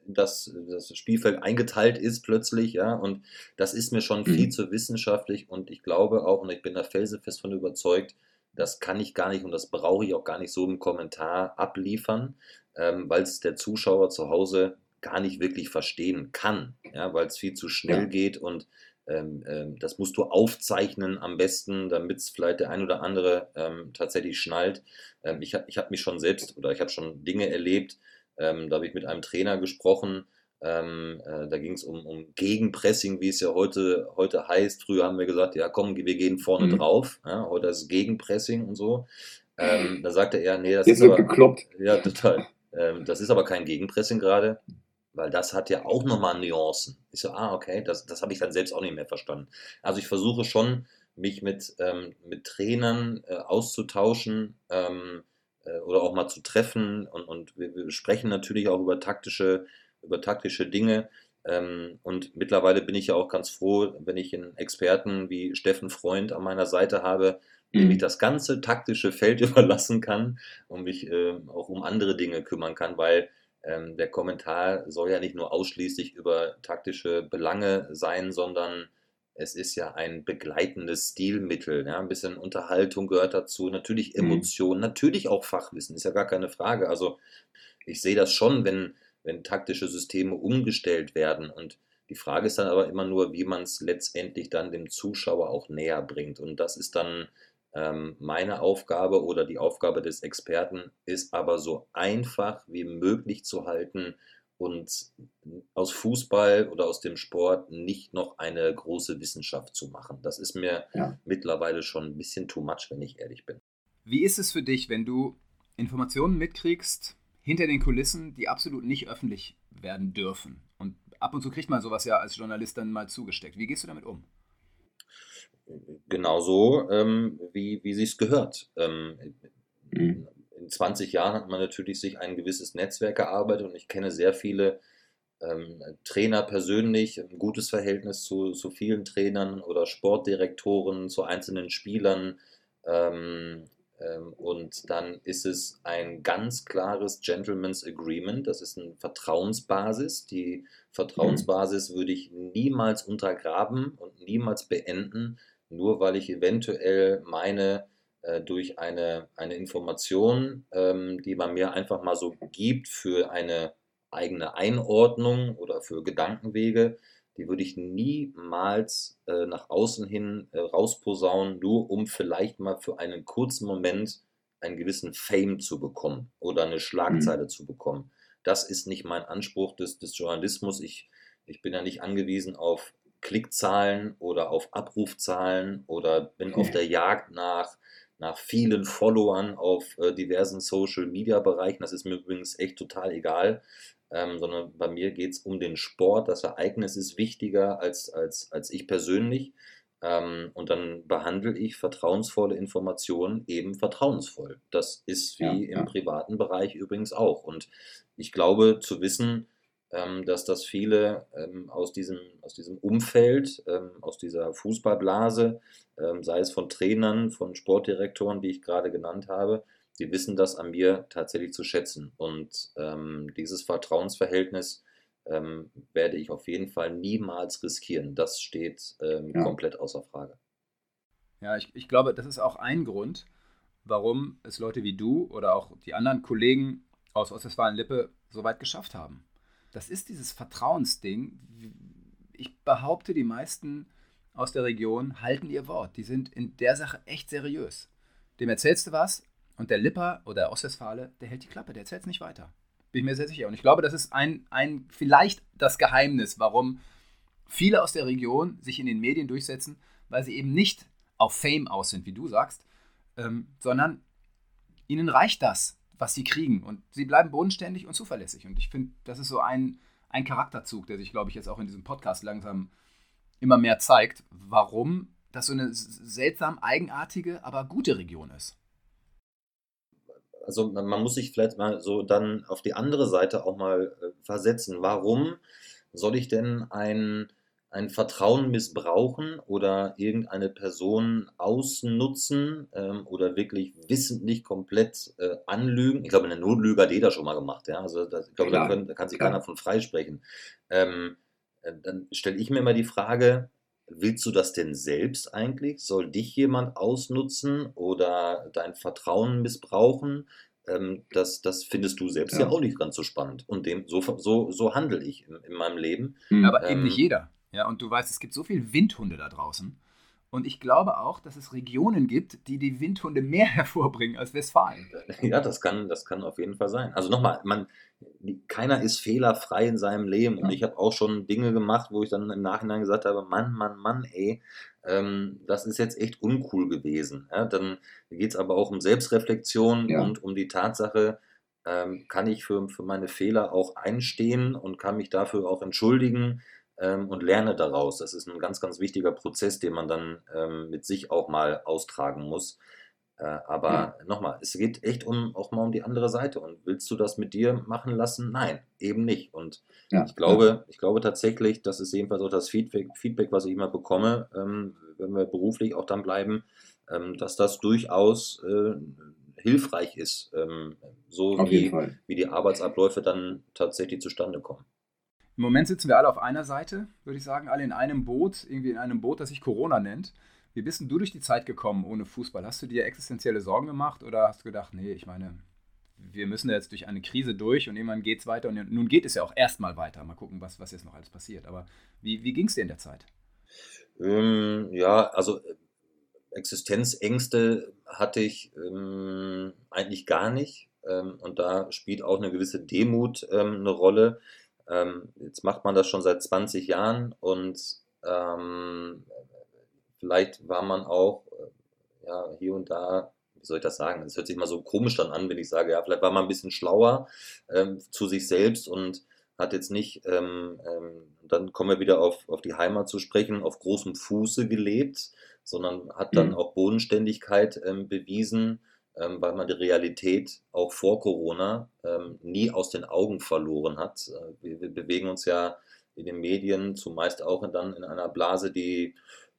das, das Spielfeld eingeteilt ist plötzlich, ja, und das ist mir schon viel mhm. zu wissenschaftlich und ich glaube auch, und ich bin da felsenfest von überzeugt, das kann ich gar nicht und das brauche ich auch gar nicht so im Kommentar abliefern, ähm, weil es der Zuschauer zu Hause gar nicht wirklich verstehen kann, ja, weil es viel zu schnell ja. geht und ähm, ähm, das musst du aufzeichnen am besten, damit es vielleicht der ein oder andere ähm, tatsächlich schnallt. Ähm, ich habe ich hab mich schon selbst oder ich habe schon Dinge erlebt, ähm, da habe ich mit einem Trainer gesprochen, ähm, äh, da ging es um, um Gegenpressing, wie es ja heute, heute heißt. Früher haben wir gesagt, ja komm, wir gehen vorne mhm. drauf. Ja, heute ist Gegenpressing und so. da sagte er, nee, das Jetzt ist aber, gekloppt. Ja, total. das ist aber kein Gegenpressing gerade weil das hat ja auch nochmal Nuancen. Ich so, ah, okay, das, das habe ich dann selbst auch nicht mehr verstanden. Also ich versuche schon, mich mit, ähm, mit Trainern äh, auszutauschen ähm, äh, oder auch mal zu treffen und, und wir, wir, sprechen natürlich auch über taktische, über taktische Dinge. Ähm, und mittlerweile bin ich ja auch ganz froh, wenn ich einen Experten wie Steffen Freund an meiner Seite habe, dem ich mhm. das ganze taktische Feld überlassen kann und mich äh, auch um andere Dinge kümmern kann, weil ähm, der Kommentar soll ja nicht nur ausschließlich über taktische Belange sein, sondern es ist ja ein begleitendes Stilmittel. Ja? Ein bisschen Unterhaltung gehört dazu, natürlich mhm. Emotionen, mhm. natürlich auch Fachwissen, ist ja gar keine Frage. Also ich sehe das schon, wenn, wenn taktische Systeme umgestellt werden. Und die Frage ist dann aber immer nur, wie man es letztendlich dann dem Zuschauer auch näher bringt. Und das ist dann meine Aufgabe oder die Aufgabe des Experten, ist aber so einfach wie möglich zu halten und aus Fußball oder aus dem Sport nicht noch eine große Wissenschaft zu machen. Das ist mir ja. mittlerweile schon ein bisschen too much, wenn ich ehrlich bin. Wie ist es für dich, wenn du Informationen mitkriegst hinter den Kulissen, die absolut nicht öffentlich werden dürfen? Und ab und zu kriegt man sowas ja als Journalist dann mal zugesteckt. Wie gehst du damit um? Genauso, ähm, wie, wie sie es gehört. Ähm, mhm in 20 Jahren hat man natürlich sich ein gewisses Netzwerk erarbeitet und ich kenne sehr viele ähm, Trainer persönlich, ein gutes Verhältnis zu, zu vielen Trainern oder Sportdirektoren, zu einzelnen Spielern. Ähm, ähm, und dann ist es ein ganz klares Gentleman's Agreement. Das ist eine Vertrauensbasis. Die Vertrauensbasis würde ich niemals untergraben und niemals beenden, nur weil ich eventuell meine, äh, durch eine, eine Information, ähm, die man mir einfach mal so gibt für eine eigene Einordnung oder für Gedankenwege, die würde ich niemals äh, nach außen hin äh, rausposaunen, nur um vielleicht mal für einen kurzen Moment einen gewissen Fame zu bekommen oder eine Schlagzeile mhm. zu bekommen. Das ist nicht mein Anspruch des, des Journalismus. Ich, ich bin ja nicht angewiesen auf Klickzahlen oder auf Abrufzahlen oder bin okay. auf der Jagd nach nach vielen Followern auf äh, diversen Social-Media-Bereichen. Das ist mir übrigens echt total egal, ähm, sondern bei mir geht es um den Sport. Das Ereignis ist wichtiger als, als, als ich persönlich. Ähm, und dann behandle ich vertrauensvolle Informationen eben vertrauensvoll. Das ist wie ja, im ja. privaten Bereich übrigens auch. Und ich glaube zu wissen, dass das viele ähm, aus, diesem, aus diesem Umfeld, ähm, aus dieser Fußballblase, ähm, sei es von Trainern, von Sportdirektoren, die ich gerade genannt habe, die wissen das an mir tatsächlich zu schätzen. Und ähm, dieses Vertrauensverhältnis ähm, werde ich auf jeden Fall niemals riskieren. Das steht ja. komplett außer Frage. Ja, ich, ich glaube, das ist auch ein Grund, warum es Leute wie du oder auch die anderen Kollegen aus Ostwestfalen-Lippe so weit geschafft haben das ist dieses Vertrauensding. Ich behaupte, die meisten aus der Region halten ihr Wort. Die sind in der Sache echt seriös. Dem erzählst du was und der Lipper oder der Ostwestfale, der hält die Klappe, der erzählt es nicht weiter. Bin ich mir sehr sicher. Und ich glaube, das ist ein, ein vielleicht das Geheimnis, warum viele aus der Region sich in den Medien durchsetzen, weil sie eben nicht auf Fame aus sind, wie du sagst, ähm, sondern ihnen reicht das, was sie kriegen. Und sie bleiben bodenständig und zuverlässig. Und ich finde, das ist so ein, ein Charakterzug, der sich, glaube ich, jetzt auch in diesem Podcast langsam immer mehr zeigt, warum das so eine seltsam eigenartige, aber gute Region ist. Also man muss sich vielleicht mal so dann auf die andere Seite auch mal äh, versetzen. Warum soll ich denn ein ein Vertrauen missbrauchen oder irgendeine Person ausnutzen ähm, oder wirklich wissentlich komplett äh, anlügen. Ich glaube, eine Notlüge hat jeder schon mal gemacht. Ja? Also das, ich glaube, da, können, da, kann sich Klar. keiner von freisprechen. Ähm, äh, dann stelle ich mir immer die Frage, willst du das denn selbst eigentlich? Soll dich jemand ausnutzen oder dein Vertrauen missbrauchen? Ähm, das, das findest du selbst ja. ja. auch nicht ganz so spannend. Und dem, so, so, so handle ich in, in meinem Leben. Aber ähm, eben nicht jeder. Ja, und du weißt, es gibt so viele Windhunde da draußen. Und ich glaube auch, dass es Regionen gibt, die die Windhunde mehr hervorbringen als Westfalen. Ja, das kann, das kann auf jeden Fall sein. Also nochmal, man, keiner ist fehlerfrei in seinem Leben. Und ich habe auch schon Dinge gemacht, wo ich dann im Nachhinein gesagt habe, Mann, Mann, Mann, ey, ähm, das ist jetzt echt uncool gewesen. Ja, dann geht es aber auch um Selbstreflexion ja. und um die Tatsache, ähm, kann ich für, für meine Fehler auch einstehen und kann mich dafür auch entschuldigen ähm, und lerne daraus. Das ist ein ganz, ganz wichtiger Prozess, den man dann ähm, mit sich auch mal austragen muss. Äh, aber ja. nochmal, es geht echt um, auch mal um die andere Seite. Und willst du das mit dir machen lassen? Nein, eben nicht. Und ja. ich glaube, ich glaube tatsächlich, das ist jedenfalls auch das Feedback, Feedback was ich immer bekomme, ähm, wenn wir beruflich auch dann bleiben, ähm, dass das durchaus äh, hilfreich ist, ähm, so wie, wie die Arbeitsabläufe dann tatsächlich zustande kommen. Im Moment sitzen wir alle auf einer Seite, würde ich sagen, alle in einem Boot, irgendwie in einem Boot, das sich Corona nennt. Wie bist denn du durch die Zeit gekommen ohne Fußball? Hast du dir existenzielle Sorgen gemacht oder hast du gedacht, nee, ich meine, wir müssen jetzt durch eine Krise durch und irgendwann geht es weiter und nun geht es ja auch erstmal weiter. Mal gucken, was, was jetzt noch alles passiert. Aber wie, wie ging es dir in der Zeit? Ähm, ja, also Existenzängste hatte ich ähm, eigentlich gar nicht. Ähm, und da spielt auch eine gewisse Demut ähm, eine Rolle. Ähm, jetzt macht man das schon seit 20 Jahren und ähm, vielleicht war man auch äh, ja, hier und da, wie soll ich das sagen? Es hört sich mal so komisch dann an, wenn ich sage, ja, vielleicht war man ein bisschen schlauer ähm, zu sich selbst und hat jetzt nicht, ähm, ähm, dann kommen wir wieder auf, auf die Heimat zu sprechen, auf großem Fuße gelebt, sondern hat dann mhm. auch Bodenständigkeit ähm, bewiesen, ähm, weil man die Realität auch vor Corona ähm, nie aus den Augen verloren hat. Äh, wir, wir, bewegen uns ja in den Medien zumeist auch in, dann in einer Blase, die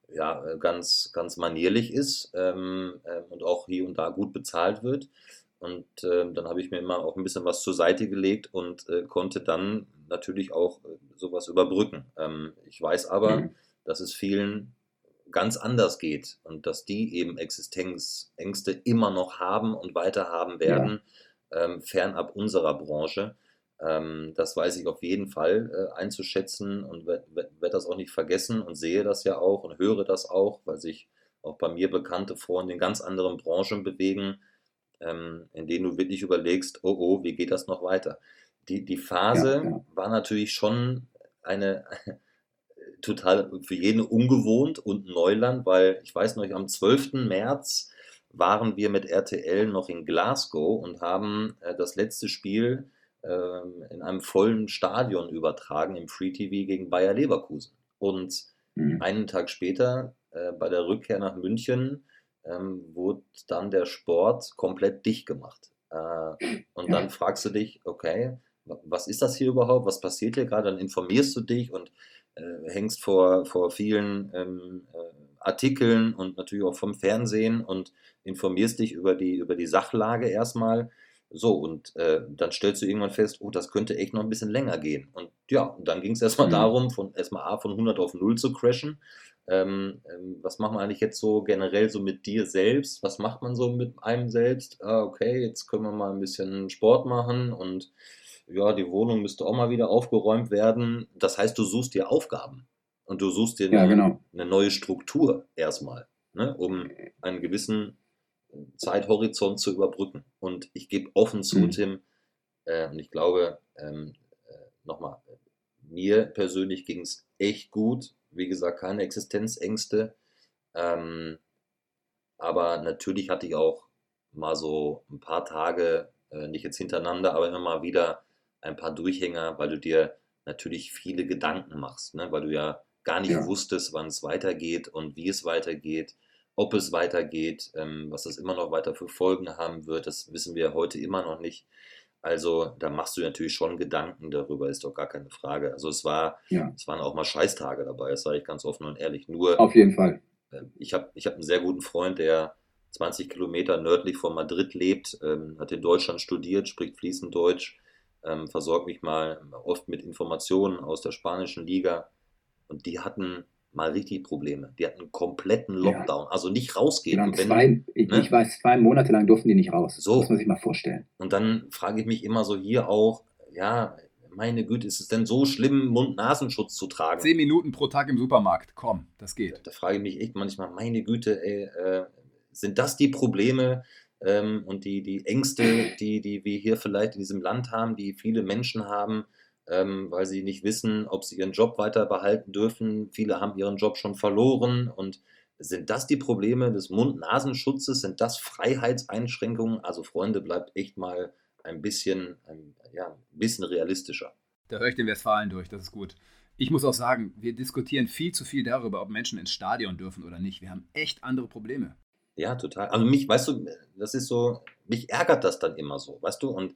ja, äh, ganz, ganz manierlich ist ähm, äh, und auch hier und da gut bezahlt wird. Und äh, dann habe ich mir immer auch ein bisschen was zur Seite gelegt und äh, konnte dann natürlich auch äh, sowas überbrücken. Ähm, ich weiß aber, mhm. dass es vielen ganz anders geht und dass die eben Existenzängste immer noch haben und weiter haben werden, ja. ähm, fernab unserer Branche. Ähm, das weiß ich auf jeden Fall äh, einzuschätzen und werde werd das auch nicht vergessen und sehe das ja auch und höre das auch, weil sich auch bei mir bekannte Frauen in ganz anderen Branchen bewegen, ähm, in denen du wirklich überlegst, oh oh, wie geht das noch weiter? Die, die Phase ja, ja. war natürlich schon eine total für jeden ungewohnt und Neuland, weil ich weiß noch, am 12. März waren wir mit RTL noch in Glasgow und haben äh, das letzte Spiel ähm, in einem vollen Stadion übertragen im Free TV gegen Bayer Leverkusen. Und mhm. einen Tag später, äh, bei der Rückkehr nach München, ähm, wurde dann der Sport komplett dicht gemacht. Äh, und dann fragst du dich, okay, was ist das hier überhaupt? Was passiert hier gerade? Dann informierst du dich und äh, hängst vor, vor vielen ähm, äh, Artikeln und natürlich auch vom Fernsehen und informierst dich über die, über die Sachlage erstmal. So, und äh, dann stellst du irgendwann fest, oh, das könnte echt noch ein bisschen länger gehen. Und ja, und dann ging es erstmal mhm. darum, von erstmal A von 100 auf 0 zu crashen. Ähm, ähm, was machen wir eigentlich jetzt so generell so mit dir selbst? Was macht man so mit einem selbst? Ah, okay, jetzt können wir mal ein bisschen Sport machen und ja, die Wohnung müsste auch mal wieder aufgeräumt werden. Das heißt, du suchst dir Aufgaben und du suchst dir ja, eine, genau. eine, neue Struktur erstmal, ne, um einen gewissen Zeithorizont zu überbrücken. Und ich gebe offen zu, mhm. Tim, äh, und ich glaube, ähm, äh, nochmal, mir persönlich ging es echt gut. Wie gesagt, keine Existenzängste. Ähm, aber natürlich hatte ich auch mal so ein paar Tage, äh, nicht jetzt hintereinander, aber immer mal wieder ein paar Durchhänger, weil du dir natürlich viele Gedanken machst, ne? weil du ja gar nicht ja. wusstest, wann es weitergeht und wie es weitergeht ob es weitergeht, ähm, was das immer noch weiter für Folgen haben wird, das wissen wir heute immer noch nicht. Also da machst du natürlich schon Gedanken darüber, ist doch gar keine Frage. Also es war, ja. es waren auch mal Scheißtage dabei, das sage ich ganz offen und ehrlich. Nur auf jeden Fall. Äh, ich habe ich hab einen sehr guten Freund, der 20 Kilometer nördlich von Madrid lebt, ähm, hat in Deutschland studiert, spricht fließend Deutsch, ähm, versorgt mich mal oft mit Informationen aus der spanischen Liga. Und die hatten mal richtig Probleme. Die hatten einen kompletten Lockdown, ja. also nicht rausgehen. Genau, wenn, zwei, ich, ne? ich, weiß, zwei Monate lang durften die nicht raus. So. Das muss man sich mal vorstellen. Und dann frage ich mich immer so hier auch, ja, meine Güte, ist es denn so schlimm, Mund-Nasenschutz zu tragen? Zehn Minuten pro Tag im Supermarkt, komm, das geht. Da, da frage ich mich echt manchmal, meine Güte, ey, äh, sind das die Probleme ähm, und die, die Ängste, die, die wir hier vielleicht in diesem Land haben, die viele Menschen haben? ähm, weil sie nicht wissen, ob sie ihren Job weiter behalten dürfen. Viele haben ihren Job schon verloren. Und sind das die Probleme des Mund-Nasenschutzes? Sind das Freiheitseinschränkungen? Also Freunde, bleibt echt mal ein bisschen, ein, ja, ein bisschen realistischer. Da höre ich den Westfalen durch, das ist gut. Ich muss auch sagen, wir diskutieren viel zu viel darüber, ob Menschen ins Stadion dürfen oder nicht. Wir haben echt andere Probleme. Ja, total. Also mich, weißt du, das ist so, mich ärgert das dann immer so, weißt du? Und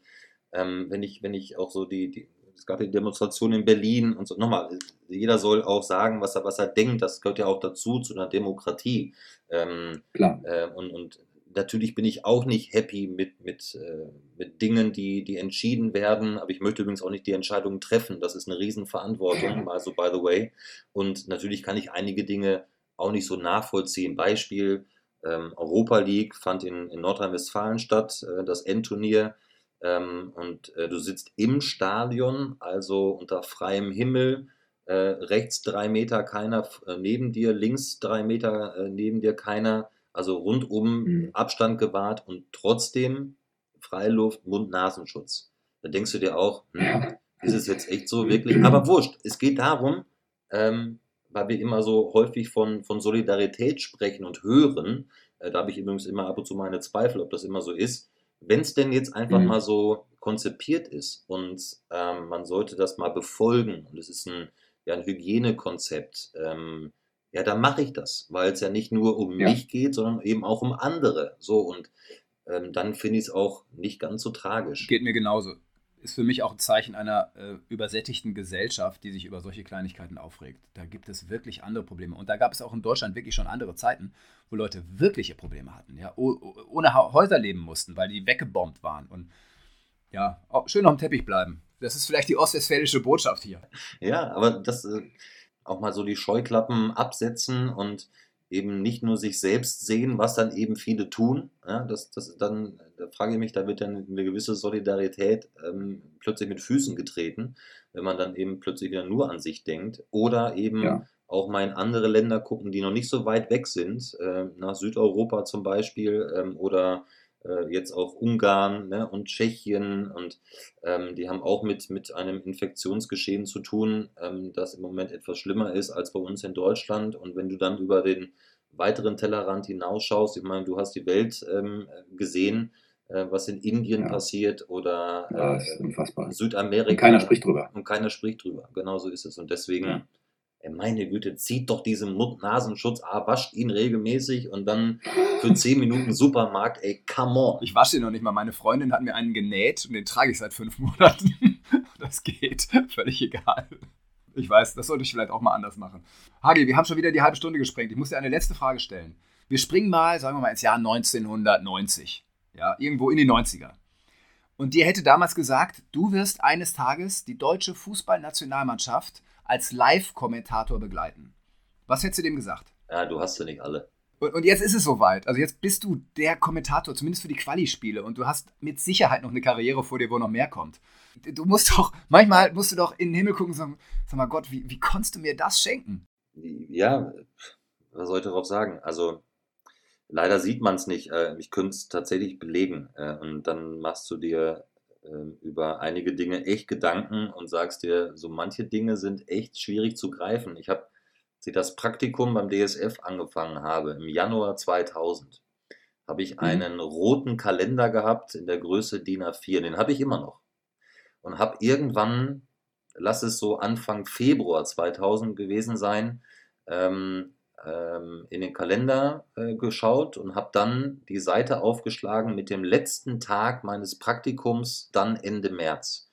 ähm, wenn ich, wenn ich auch so die, die, es gab ja Demonstrationen in Berlin und so, nochmal, jeder soll auch sagen, was er, was er denkt, das gehört ja auch dazu, zu einer Demokratie. Ähm, Klar. Äh, und, und natürlich bin ich auch nicht happy mit, mit, äh, mit Dingen, die, die entschieden werden, aber ich möchte übrigens auch nicht die Entscheidungen treffen. Das ist eine Riesenverantwortung, also by the way. Und natürlich kann ich einige Dinge auch nicht so nachvollziehen. Beispiel, ähm, Europa League fand in, in Nordrhein-Westfalen statt, äh, das Endturnier. Ähm, und äh, du sitzt im Stadion, also unter freiem Himmel, äh, rechts drei Meter keiner äh, neben dir, links drei Meter äh, neben dir keiner, also rundum mhm. Abstand gewahrt und trotzdem Freiluft, Mund-Nasenschutz. Da denkst du dir auch, hm, ist es jetzt echt so wirklich? Aber wurscht, es geht darum, ähm, weil wir immer so häufig von, von Solidarität sprechen und hören, äh, da habe ich übrigens immer ab und zu meine Zweifel, ob das immer so ist. Wenn es denn jetzt einfach mhm. mal so konzipiert ist und ähm, man sollte das mal befolgen und es ist ein, ja, ein Hygienekonzept, ähm, ja, dann mache ich das, weil es ja nicht nur um ja. mich geht, sondern eben auch um andere. So und ähm, dann finde ich es auch nicht ganz so tragisch. Geht mir genauso ist für mich auch ein Zeichen einer äh, übersättigten Gesellschaft, die sich über solche Kleinigkeiten aufregt. Da gibt es wirklich andere Probleme. Und da gab es auch in Deutschland wirklich schon andere Zeiten, wo Leute wirkliche Probleme hatten, ja, ohne Häuser leben mussten, weil die weggebombt waren. Und ja, schön auf dem Teppich bleiben. Das ist vielleicht die ostwestfälische Botschaft hier. Ja, aber das äh, auch mal so die Scheuklappen absetzen und eben nicht nur sich selbst sehen, was dann eben viele tun. Ja, das, das dann, da frage ich mich, da wird dann eine gewisse Solidarität ähm, plötzlich mit Füßen getreten, wenn man dann eben plötzlich wieder nur an sich denkt. Oder eben ja. auch mal in andere Länder gucken, die noch nicht so weit weg sind, äh, nach Südeuropa zum Beispiel ähm, oder jetzt auch Ungarn ne, und Tschechien und ähm, die haben auch mit, mit einem Infektionsgeschehen zu tun, ähm, das im Moment etwas schlimmer ist als bei uns in Deutschland. Und wenn du dann über den weiteren Tellerrand hinausschaust, ich meine, du hast die Welt ähm, gesehen, äh, was in Indien ja. passiert oder äh, Südamerika. Und keiner spricht drüber. Und keiner spricht drüber. Genau so ist es. Und deswegen. Ja meine Güte, zieht doch diesen Mund-Nasenschutz, ah, wascht ihn regelmäßig und dann für 10 Minuten Supermarkt, ey, come on. Ich wasche ihn noch nicht mal. Meine Freundin hat mir einen genäht und den trage ich seit fünf Monaten. Das geht, völlig egal. Ich weiß, das sollte ich vielleicht auch mal anders machen. Hagi, wir haben schon wieder die halbe Stunde gesprengt. Ich muss dir eine letzte Frage stellen. Wir springen mal, sagen wir mal, ins Jahr 1990. Ja, irgendwo in die 90er. Und dir hätte damals gesagt, du wirst eines Tages die deutsche Fußballnationalmannschaft als Live-Kommentator begleiten. Was hättest du dem gesagt? Ja, du hast sie nicht alle. Und, und, jetzt ist es soweit. Also jetzt bist du der Kommentator, zumindest für die Quali-Spiele. Und du hast mit Sicherheit noch eine Karriere vor dir, wo noch mehr kommt. Du musst doch, manchmal musst du doch in den Himmel gucken und sagen, sag mal Gott, wie, wie konntest du mir das schenken? Ja, was soll ich darauf sagen? Also leider sieht man es nicht. Äh, ich könnte es tatsächlich belegen. Äh, und dann machst du dir ähm, über einige Dinge echt Gedanken und sagst dir, so manche Dinge sind echt schwierig zu greifen. Ich habe, als ich das Praktikum beim DSF angefangen habe, im Januar 2000, habe ich mhm. einen roten Kalender gehabt in der Größe DIN A4. Den habe ich immer noch. Und habe irgendwann, lass es so Anfang Februar 2000 gewesen sein, ähm, ähm, in den Kalender äh, geschaut und habe dann die Seite aufgeschlagen mit dem letzten Tag meines Praktikums, dann Ende März.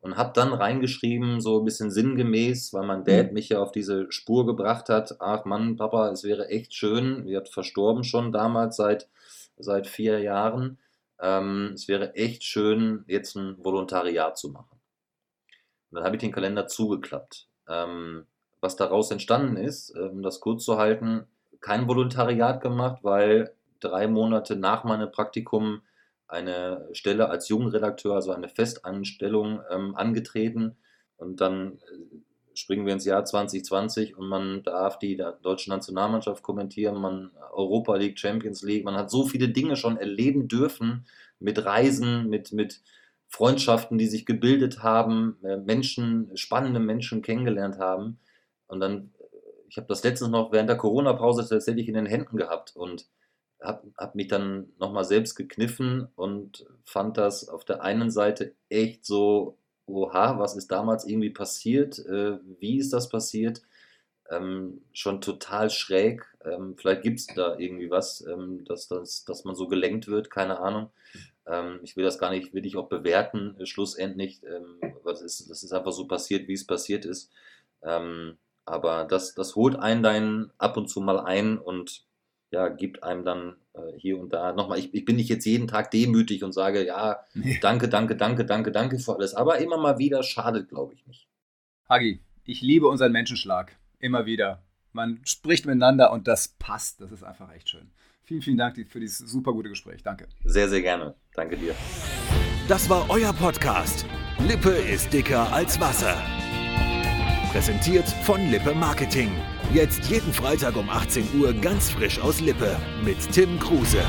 Und habe dann reingeschrieben, so ein bisschen sinngemäß, weil mein Dad mhm. mich ja auf diese Spur gebracht hat. Ach Mann, Papa, es wäre echt schön. Wir hat verstorben schon damals seit, seit vier Jahren. Ähm, es wäre echt schön, jetzt ein Volontariat zu machen. Und dann habe ich den Kalender zugeklappt. Ähm, was daraus entstanden ist, um das kurz zu halten, kein Volontariat gemacht, weil drei Monate nach meinem Praktikum eine Stelle als Jugendredakteur, also eine Festanstellung ähm, angetreten. Und dann äh, springen wir ins Jahr 2020 und man darf die deutsche Nationalmannschaft kommentieren, man Europa League, Champions League, man hat so viele Dinge schon erleben dürfen mit Reisen, mit, mit Freundschaften, die sich gebildet haben, äh, Menschen, spannende Menschen kennengelernt haben. Und dann, ich habe das letztens noch während der Corona-Pause tatsächlich in den Händen gehabt und habe hab mich dann nochmal selbst gekniffen und fand das auf der einen Seite echt so, oha, was ist damals irgendwie passiert, äh, wie ist das passiert? ähm, schon total schräg. Ähm, vielleicht gibt es da irgendwie was, ähm, dass, dass, dass man so gelenkt wird, keine Ahnung. Ähm, ich will das gar nicht, will ich auch bewerten, äh, schlussendlich. Ähm, was ist, das ist einfach so passiert, wie es passiert ist. Ähm, aber das, das holt einen dann ab und zu mal ein und ja, gibt einem dann äh, hier und da nochmal, ich, ich bin nicht jetzt jeden Tag demütig und sage, ja, nee. danke, danke, danke, danke, danke für alles. Aber immer mal wieder schadet, glaube ich, nicht. Hagi, ich liebe unseren Menschenschlag. Immer wieder. Man spricht miteinander und das passt. Das ist einfach echt schön. Vielen, vielen Dank für dieses super gute Gespräch. Danke. Sehr, sehr gerne. Danke dir. Das war euer Podcast. Lippe ist dicker als Wasser. Präsentiert von Lippe Marketing. Jetzt jeden Freitag um 18 Uhr ganz frisch aus Lippe mit Tim Kruse.